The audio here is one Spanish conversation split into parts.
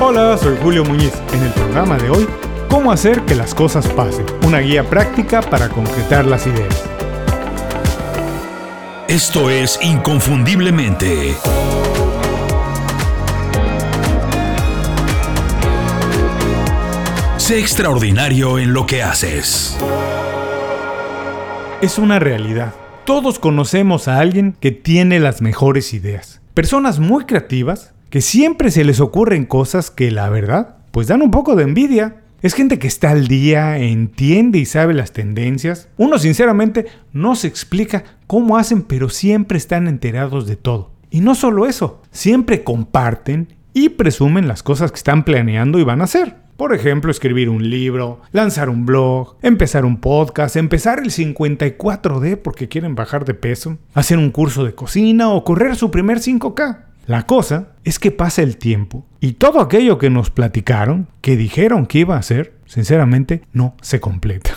Hola, soy Julio Muñiz. En el programa de hoy, ¿Cómo hacer que las cosas pasen? Una guía práctica para concretar las ideas. Esto es Inconfundiblemente. Sé extraordinario en lo que haces. Es una realidad. Todos conocemos a alguien que tiene las mejores ideas. Personas muy creativas que siempre se les ocurren cosas que la verdad pues dan un poco de envidia. Es gente que está al día, entiende y sabe las tendencias. Uno sinceramente no se explica cómo hacen, pero siempre están enterados de todo. Y no solo eso, siempre comparten y presumen las cosas que están planeando y van a hacer. Por ejemplo, escribir un libro, lanzar un blog, empezar un podcast, empezar el 54D porque quieren bajar de peso, hacer un curso de cocina o correr su primer 5K. La cosa es que pasa el tiempo y todo aquello que nos platicaron, que dijeron que iba a hacer, sinceramente no se completa.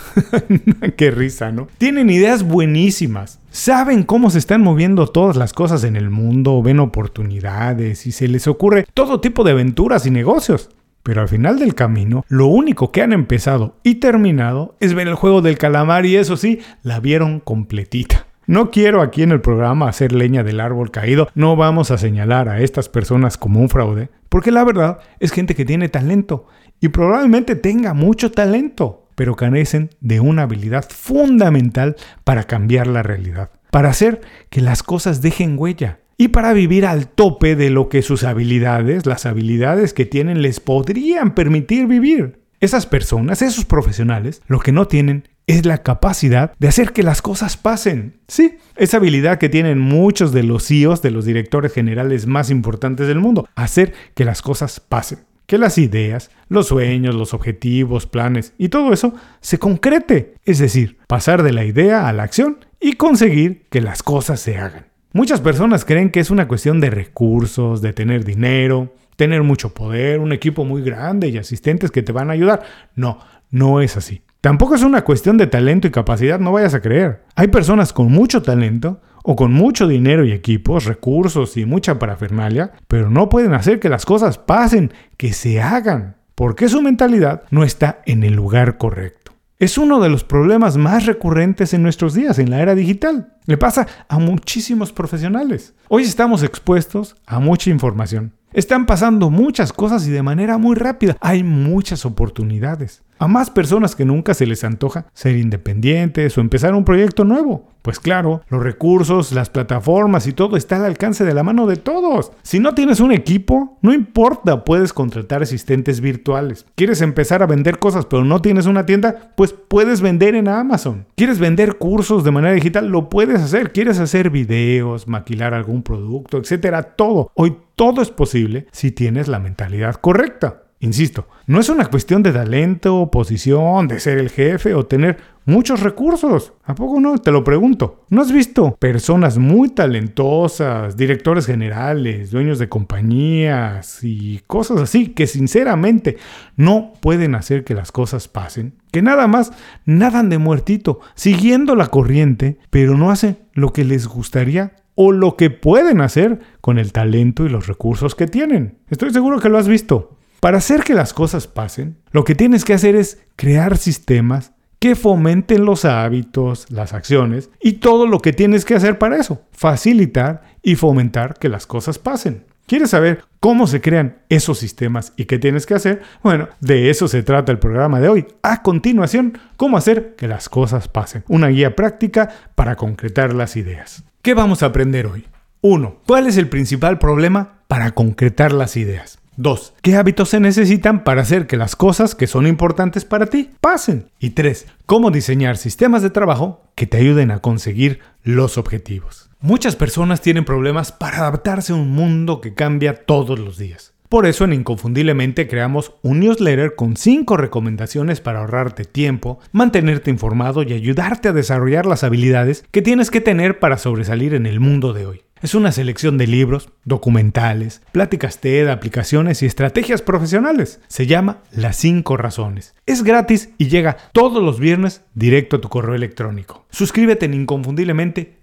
Qué risa, ¿no? Tienen ideas buenísimas. Saben cómo se están moviendo todas las cosas en el mundo, ven oportunidades y se les ocurre todo tipo de aventuras y negocios. Pero al final del camino, lo único que han empezado y terminado es ver el juego del calamar y eso sí, la vieron completita. No quiero aquí en el programa hacer leña del árbol caído, no vamos a señalar a estas personas como un fraude, porque la verdad es gente que tiene talento y probablemente tenga mucho talento, pero carecen de una habilidad fundamental para cambiar la realidad, para hacer que las cosas dejen huella y para vivir al tope de lo que sus habilidades, las habilidades que tienen, les podrían permitir vivir. Esas personas, esos profesionales, lo que no tienen es la capacidad de hacer que las cosas pasen. Sí, esa habilidad que tienen muchos de los CEOs, de los directores generales más importantes del mundo, hacer que las cosas pasen. Que las ideas, los sueños, los objetivos, planes y todo eso se concrete. Es decir, pasar de la idea a la acción y conseguir que las cosas se hagan. Muchas personas creen que es una cuestión de recursos, de tener dinero, tener mucho poder, un equipo muy grande y asistentes que te van a ayudar. No, no es así. Tampoco es una cuestión de talento y capacidad, no vayas a creer. Hay personas con mucho talento o con mucho dinero y equipos, recursos y mucha parafernalia, pero no pueden hacer que las cosas pasen, que se hagan, porque su mentalidad no está en el lugar correcto. Es uno de los problemas más recurrentes en nuestros días, en la era digital. Le pasa a muchísimos profesionales. Hoy estamos expuestos a mucha información. Están pasando muchas cosas y de manera muy rápida. Hay muchas oportunidades. A más personas que nunca se les antoja ser independientes o empezar un proyecto nuevo. Pues claro, los recursos, las plataformas y todo está al alcance de la mano de todos. Si no tienes un equipo, no importa, puedes contratar asistentes virtuales. ¿Quieres empezar a vender cosas pero no tienes una tienda? Pues puedes vender en Amazon. ¿Quieres vender cursos de manera digital? Lo puedes hacer. ¿Quieres hacer videos, maquilar algún producto, etcétera? Todo. Hoy todo es posible si tienes la mentalidad correcta. Insisto, no es una cuestión de talento, posición, de ser el jefe o tener muchos recursos. ¿A poco no? Te lo pregunto. ¿No has visto personas muy talentosas, directores generales, dueños de compañías y cosas así que sinceramente no pueden hacer que las cosas pasen? Que nada más nadan de muertito, siguiendo la corriente, pero no hacen lo que les gustaría o lo que pueden hacer con el talento y los recursos que tienen. Estoy seguro que lo has visto. Para hacer que las cosas pasen, lo que tienes que hacer es crear sistemas que fomenten los hábitos, las acciones y todo lo que tienes que hacer para eso. Facilitar y fomentar que las cosas pasen. ¿Quieres saber cómo se crean esos sistemas y qué tienes que hacer? Bueno, de eso se trata el programa de hoy. A continuación, cómo hacer que las cosas pasen. Una guía práctica para concretar las ideas. ¿Qué vamos a aprender hoy? 1. ¿Cuál es el principal problema para concretar las ideas? 2. ¿Qué hábitos se necesitan para hacer que las cosas que son importantes para ti pasen? Y 3. ¿Cómo diseñar sistemas de trabajo que te ayuden a conseguir los objetivos? Muchas personas tienen problemas para adaptarse a un mundo que cambia todos los días. Por eso en Inconfundiblemente creamos un newsletter con 5 recomendaciones para ahorrarte tiempo, mantenerte informado y ayudarte a desarrollar las habilidades que tienes que tener para sobresalir en el mundo de hoy. Es una selección de libros, documentales, pláticas TED, aplicaciones y estrategias profesionales. Se llama Las 5 Razones. Es gratis y llega todos los viernes directo a tu correo electrónico. Suscríbete en Inconfundiblemente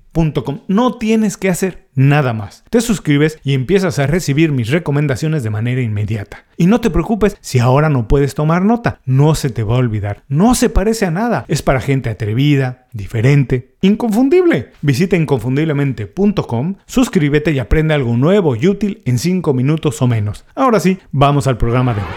no tienes que hacer nada más. Te suscribes y empiezas a recibir mis recomendaciones de manera inmediata. Y no te preocupes si ahora no puedes tomar nota, no se te va a olvidar. No se parece a nada, es para gente atrevida, diferente, inconfundible. Visita inconfundiblemente.com, suscríbete y aprende algo nuevo y útil en 5 minutos o menos. Ahora sí, vamos al programa de hoy.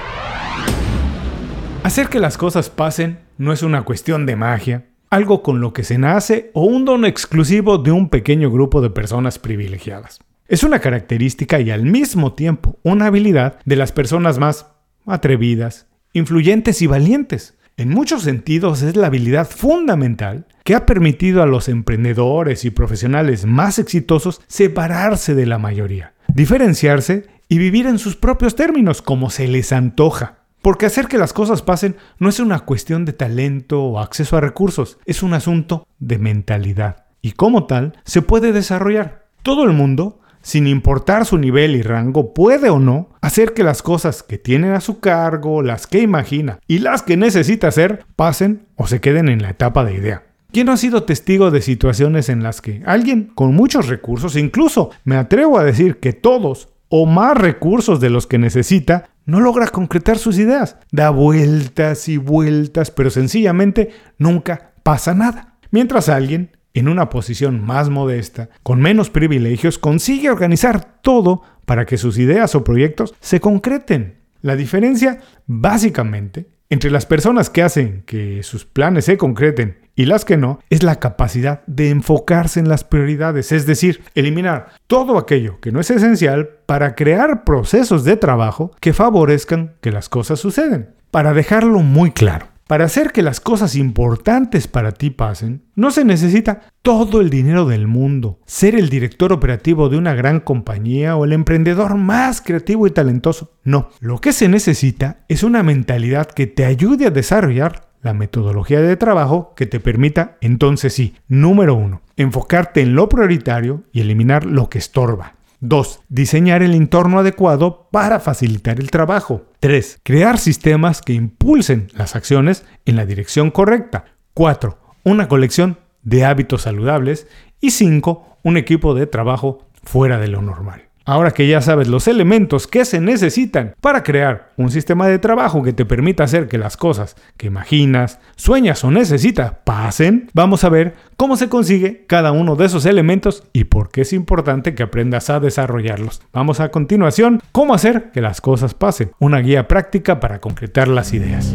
Hacer que las cosas pasen no es una cuestión de magia, algo con lo que se nace o un don exclusivo de un pequeño grupo de personas privilegiadas. Es una característica y al mismo tiempo una habilidad de las personas más atrevidas, influyentes y valientes. En muchos sentidos es la habilidad fundamental que ha permitido a los emprendedores y profesionales más exitosos separarse de la mayoría, diferenciarse y vivir en sus propios términos como se les antoja. Porque hacer que las cosas pasen no es una cuestión de talento o acceso a recursos, es un asunto de mentalidad. Y como tal, se puede desarrollar. Todo el mundo, sin importar su nivel y rango, puede o no hacer que las cosas que tienen a su cargo, las que imagina y las que necesita hacer, pasen o se queden en la etapa de idea. ¿Quién no ha sido testigo de situaciones en las que alguien con muchos recursos, incluso me atrevo a decir que todos o más recursos de los que necesita, no logra concretar sus ideas. Da vueltas y vueltas, pero sencillamente nunca pasa nada. Mientras alguien, en una posición más modesta, con menos privilegios, consigue organizar todo para que sus ideas o proyectos se concreten. La diferencia, básicamente, entre las personas que hacen que sus planes se concreten y las que no, es la capacidad de enfocarse en las prioridades, es decir, eliminar todo aquello que no es esencial para crear procesos de trabajo que favorezcan que las cosas suceden. Para dejarlo muy claro, para hacer que las cosas importantes para ti pasen, no se necesita todo el dinero del mundo, ser el director operativo de una gran compañía o el emprendedor más creativo y talentoso. No, lo que se necesita es una mentalidad que te ayude a desarrollar la metodología de trabajo que te permita, entonces sí, número uno, enfocarte en lo prioritario y eliminar lo que estorba. 2. Diseñar el entorno adecuado para facilitar el trabajo. 3. Crear sistemas que impulsen las acciones en la dirección correcta. 4. Una colección de hábitos saludables. Y 5. Un equipo de trabajo fuera de lo normal. Ahora que ya sabes los elementos que se necesitan para crear un sistema de trabajo que te permita hacer que las cosas que imaginas, sueñas o necesitas pasen, vamos a ver cómo se consigue cada uno de esos elementos y por qué es importante que aprendas a desarrollarlos. Vamos a continuación, cómo hacer que las cosas pasen, una guía práctica para concretar las ideas.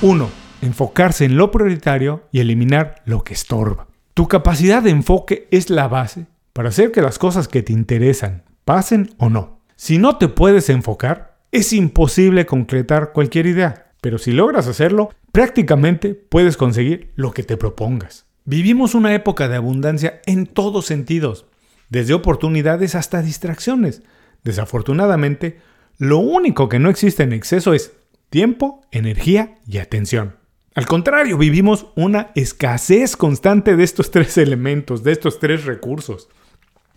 1. Enfocarse en lo prioritario y eliminar lo que estorba. Tu capacidad de enfoque es la base para hacer que las cosas que te interesan pasen o no. Si no te puedes enfocar, es imposible concretar cualquier idea, pero si logras hacerlo, prácticamente puedes conseguir lo que te propongas. Vivimos una época de abundancia en todos sentidos, desde oportunidades hasta distracciones. Desafortunadamente, lo único que no existe en exceso es tiempo, energía y atención. Al contrario, vivimos una escasez constante de estos tres elementos, de estos tres recursos.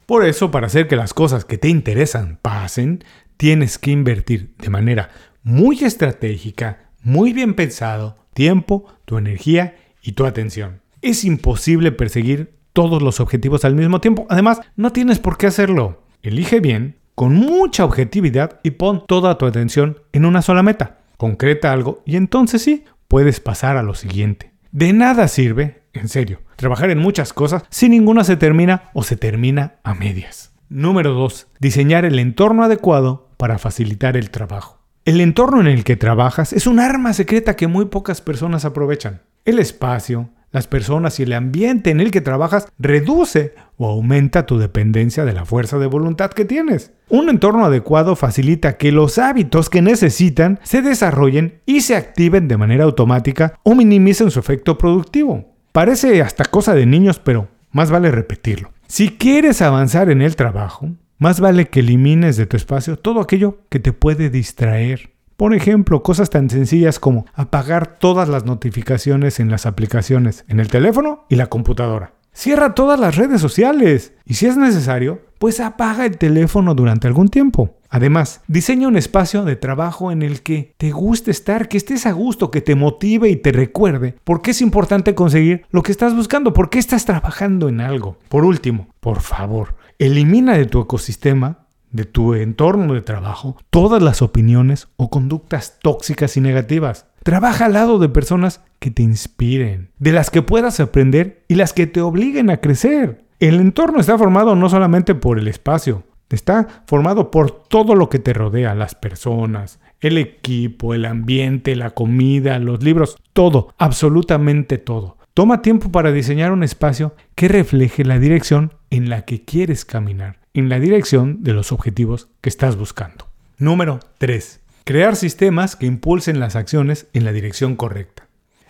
Por eso, para hacer que las cosas que te interesan pasen, tienes que invertir de manera muy estratégica, muy bien pensado, tiempo, tu energía y tu atención. Es imposible perseguir todos los objetivos al mismo tiempo. Además, no tienes por qué hacerlo. Elige bien, con mucha objetividad y pon toda tu atención en una sola meta. Concreta algo y entonces sí, puedes pasar a lo siguiente. De nada sirve, en serio, trabajar en muchas cosas si ninguna se termina o se termina a medias. Número 2. Diseñar el entorno adecuado para facilitar el trabajo. El entorno en el que trabajas es un arma secreta que muy pocas personas aprovechan. El espacio, las personas y el ambiente en el que trabajas reduce o aumenta tu dependencia de la fuerza de voluntad que tienes. Un entorno adecuado facilita que los hábitos que necesitan se desarrollen y se activen de manera automática o minimicen su efecto productivo. Parece hasta cosa de niños, pero más vale repetirlo. Si quieres avanzar en el trabajo, más vale que elimines de tu espacio todo aquello que te puede distraer. Por ejemplo, cosas tan sencillas como apagar todas las notificaciones en las aplicaciones, en el teléfono y la computadora. Cierra todas las redes sociales y si es necesario, pues apaga el teléfono durante algún tiempo. Además, diseña un espacio de trabajo en el que te guste estar, que estés a gusto, que te motive y te recuerde por qué es importante conseguir lo que estás buscando, por qué estás trabajando en algo. Por último, por favor, elimina de tu ecosistema de tu entorno de trabajo todas las opiniones o conductas tóxicas y negativas. Trabaja al lado de personas que te inspiren, de las que puedas aprender y las que te obliguen a crecer. El entorno está formado no solamente por el espacio, está formado por todo lo que te rodea, las personas, el equipo, el ambiente, la comida, los libros, todo, absolutamente todo. Toma tiempo para diseñar un espacio que refleje la dirección en la que quieres caminar en la dirección de los objetivos que estás buscando. Número 3. Crear sistemas que impulsen las acciones en la dirección correcta.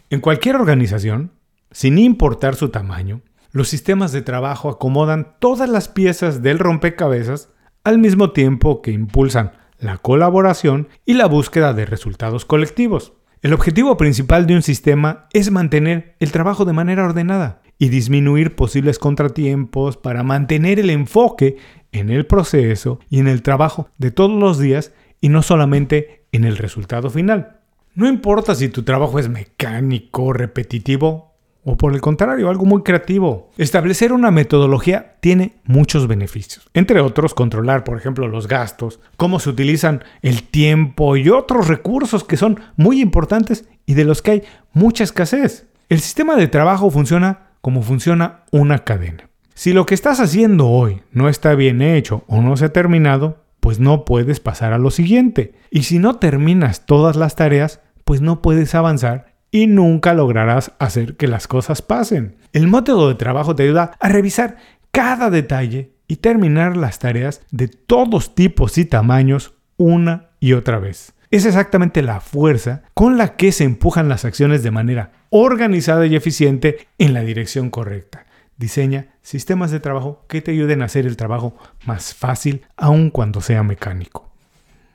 En cualquier organización, sin importar su tamaño, los sistemas de trabajo acomodan todas las piezas del rompecabezas al mismo tiempo que impulsan la colaboración y la búsqueda de resultados colectivos. El objetivo principal de un sistema es mantener el trabajo de manera ordenada, y disminuir posibles contratiempos para mantener el enfoque en el proceso y en el trabajo de todos los días y no solamente en el resultado final. No importa si tu trabajo es mecánico, repetitivo o por el contrario, algo muy creativo. Establecer una metodología tiene muchos beneficios. Entre otros, controlar, por ejemplo, los gastos, cómo se utilizan el tiempo y otros recursos que son muy importantes y de los que hay mucha escasez. El sistema de trabajo funciona cómo funciona una cadena. Si lo que estás haciendo hoy no está bien hecho o no se ha terminado, pues no puedes pasar a lo siguiente. Y si no terminas todas las tareas, pues no puedes avanzar y nunca lograrás hacer que las cosas pasen. El método de trabajo te ayuda a revisar cada detalle y terminar las tareas de todos tipos y tamaños una y otra vez. Es exactamente la fuerza con la que se empujan las acciones de manera organizada y eficiente en la dirección correcta. Diseña sistemas de trabajo que te ayuden a hacer el trabajo más fácil aun cuando sea mecánico.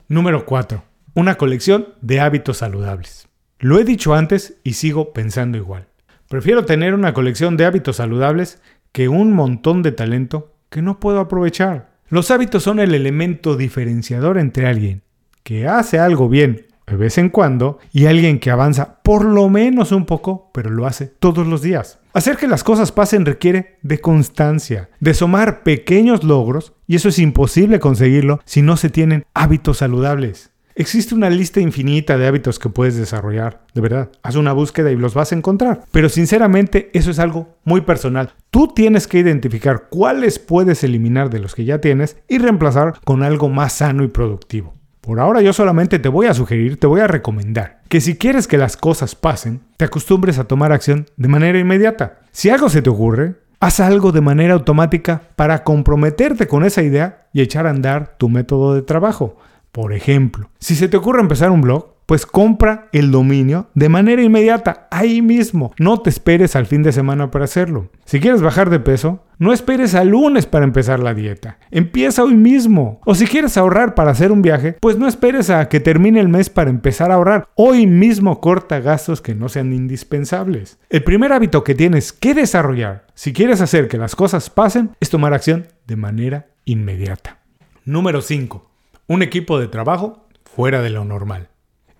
Número 4. Una colección de hábitos saludables. Lo he dicho antes y sigo pensando igual. Prefiero tener una colección de hábitos saludables que un montón de talento que no puedo aprovechar. Los hábitos son el elemento diferenciador entre alguien que hace algo bien de vez en cuando y alguien que avanza por lo menos un poco, pero lo hace todos los días. Hacer que las cosas pasen requiere de constancia, de sumar pequeños logros y eso es imposible conseguirlo si no se tienen hábitos saludables. Existe una lista infinita de hábitos que puedes desarrollar, de verdad. Haz una búsqueda y los vas a encontrar. Pero sinceramente eso es algo muy personal. Tú tienes que identificar cuáles puedes eliminar de los que ya tienes y reemplazar con algo más sano y productivo. Por ahora yo solamente te voy a sugerir, te voy a recomendar que si quieres que las cosas pasen, te acostumbres a tomar acción de manera inmediata. Si algo se te ocurre, haz algo de manera automática para comprometerte con esa idea y echar a andar tu método de trabajo. Por ejemplo, si se te ocurre empezar un blog, pues compra el dominio de manera inmediata, ahí mismo. No te esperes al fin de semana para hacerlo. Si quieres bajar de peso, no esperes al lunes para empezar la dieta. Empieza hoy mismo. O si quieres ahorrar para hacer un viaje, pues no esperes a que termine el mes para empezar a ahorrar. Hoy mismo corta gastos que no sean indispensables. El primer hábito que tienes que desarrollar si quieres hacer que las cosas pasen es tomar acción de manera inmediata. Número 5. Un equipo de trabajo fuera de lo normal.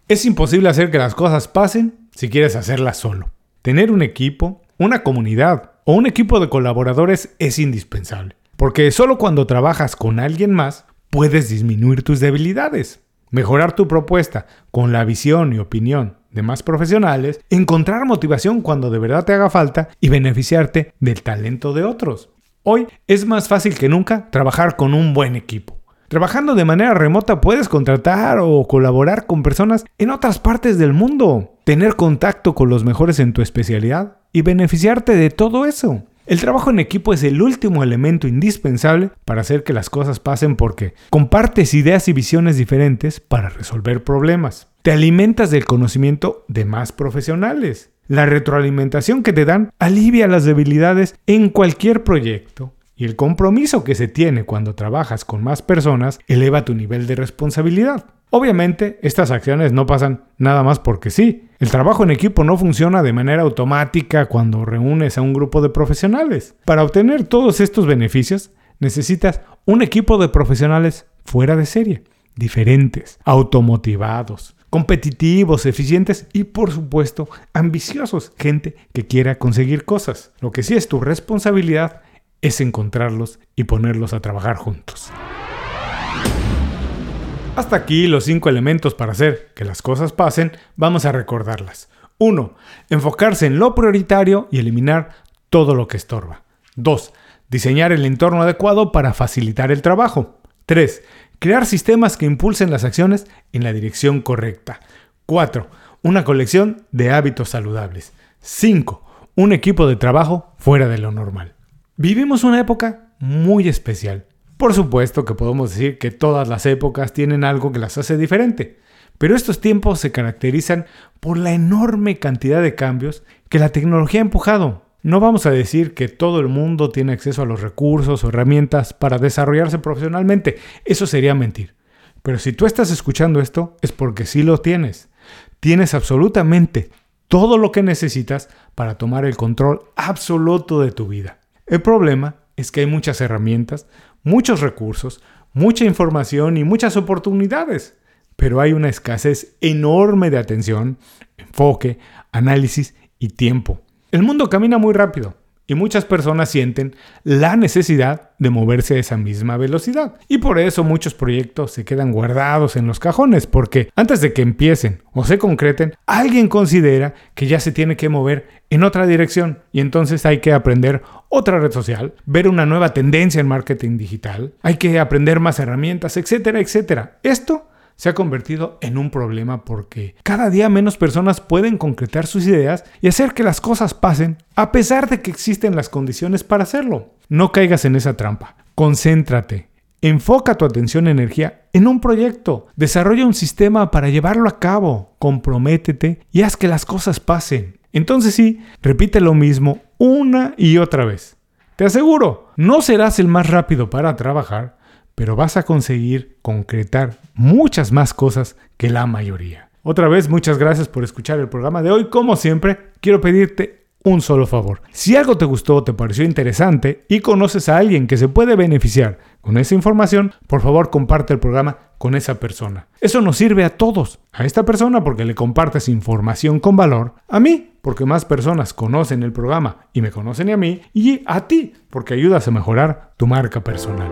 Es imposible hacer que las cosas pasen si quieres hacerlas solo. Tener un equipo, una comunidad o un equipo de colaboradores es indispensable, porque solo cuando trabajas con alguien más puedes disminuir tus debilidades, mejorar tu propuesta con la visión y opinión de más profesionales, encontrar motivación cuando de verdad te haga falta y beneficiarte del talento de otros. Hoy es más fácil que nunca trabajar con un buen equipo. Trabajando de manera remota puedes contratar o colaborar con personas en otras partes del mundo, tener contacto con los mejores en tu especialidad y beneficiarte de todo eso. El trabajo en equipo es el último elemento indispensable para hacer que las cosas pasen porque compartes ideas y visiones diferentes para resolver problemas. Te alimentas del conocimiento de más profesionales. La retroalimentación que te dan alivia las debilidades en cualquier proyecto y el compromiso que se tiene cuando trabajas con más personas eleva tu nivel de responsabilidad. Obviamente, estas acciones no pasan nada más porque sí. El trabajo en equipo no funciona de manera automática cuando reúnes a un grupo de profesionales. Para obtener todos estos beneficios, necesitas un equipo de profesionales fuera de serie. diferentes, automotivados, competitivos, eficientes y por supuesto ambiciosos, gente que quiera conseguir cosas. Lo que sí es tu responsabilidad es encontrarlos y ponerlos a trabajar juntos. Hasta aquí los cinco elementos para hacer que las cosas pasen, vamos a recordarlas. 1. Enfocarse en lo prioritario y eliminar todo lo que estorba. 2. Diseñar el entorno adecuado para facilitar el trabajo. 3. Crear sistemas que impulsen las acciones en la dirección correcta. 4. Una colección de hábitos saludables. 5. Un equipo de trabajo fuera de lo normal. Vivimos una época muy especial. Por supuesto que podemos decir que todas las épocas tienen algo que las hace diferente, pero estos tiempos se caracterizan por la enorme cantidad de cambios que la tecnología ha empujado. No vamos a decir que todo el mundo tiene acceso a los recursos o herramientas para desarrollarse profesionalmente, eso sería mentir. Pero si tú estás escuchando esto es porque sí lo tienes. Tienes absolutamente todo lo que necesitas para tomar el control absoluto de tu vida. El problema es que hay muchas herramientas, muchos recursos, mucha información y muchas oportunidades, pero hay una escasez enorme de atención, enfoque, análisis y tiempo. El mundo camina muy rápido y muchas personas sienten la necesidad de moverse a esa misma velocidad. Y por eso muchos proyectos se quedan guardados en los cajones, porque antes de que empiecen o se concreten, alguien considera que ya se tiene que mover en otra dirección y entonces hay que aprender otra red social, ver una nueva tendencia en marketing digital, hay que aprender más herramientas, etcétera, etcétera. Esto se ha convertido en un problema porque cada día menos personas pueden concretar sus ideas y hacer que las cosas pasen a pesar de que existen las condiciones para hacerlo. No caigas en esa trampa. Concéntrate. Enfoca tu atención y energía en un proyecto. Desarrolla un sistema para llevarlo a cabo. Comprométete y haz que las cosas pasen. Entonces sí, repite lo mismo una y otra vez. Te aseguro, no serás el más rápido para trabajar, pero vas a conseguir concretar muchas más cosas que la mayoría. Otra vez, muchas gracias por escuchar el programa de hoy. Como siempre, quiero pedirte un solo favor. Si algo te gustó, te pareció interesante y conoces a alguien que se puede beneficiar con esa información, por favor comparte el programa con esa persona. Eso nos sirve a todos. A esta persona porque le compartes información con valor. A mí porque más personas conocen el programa y me conocen a mí. Y a ti porque ayudas a mejorar tu marca personal.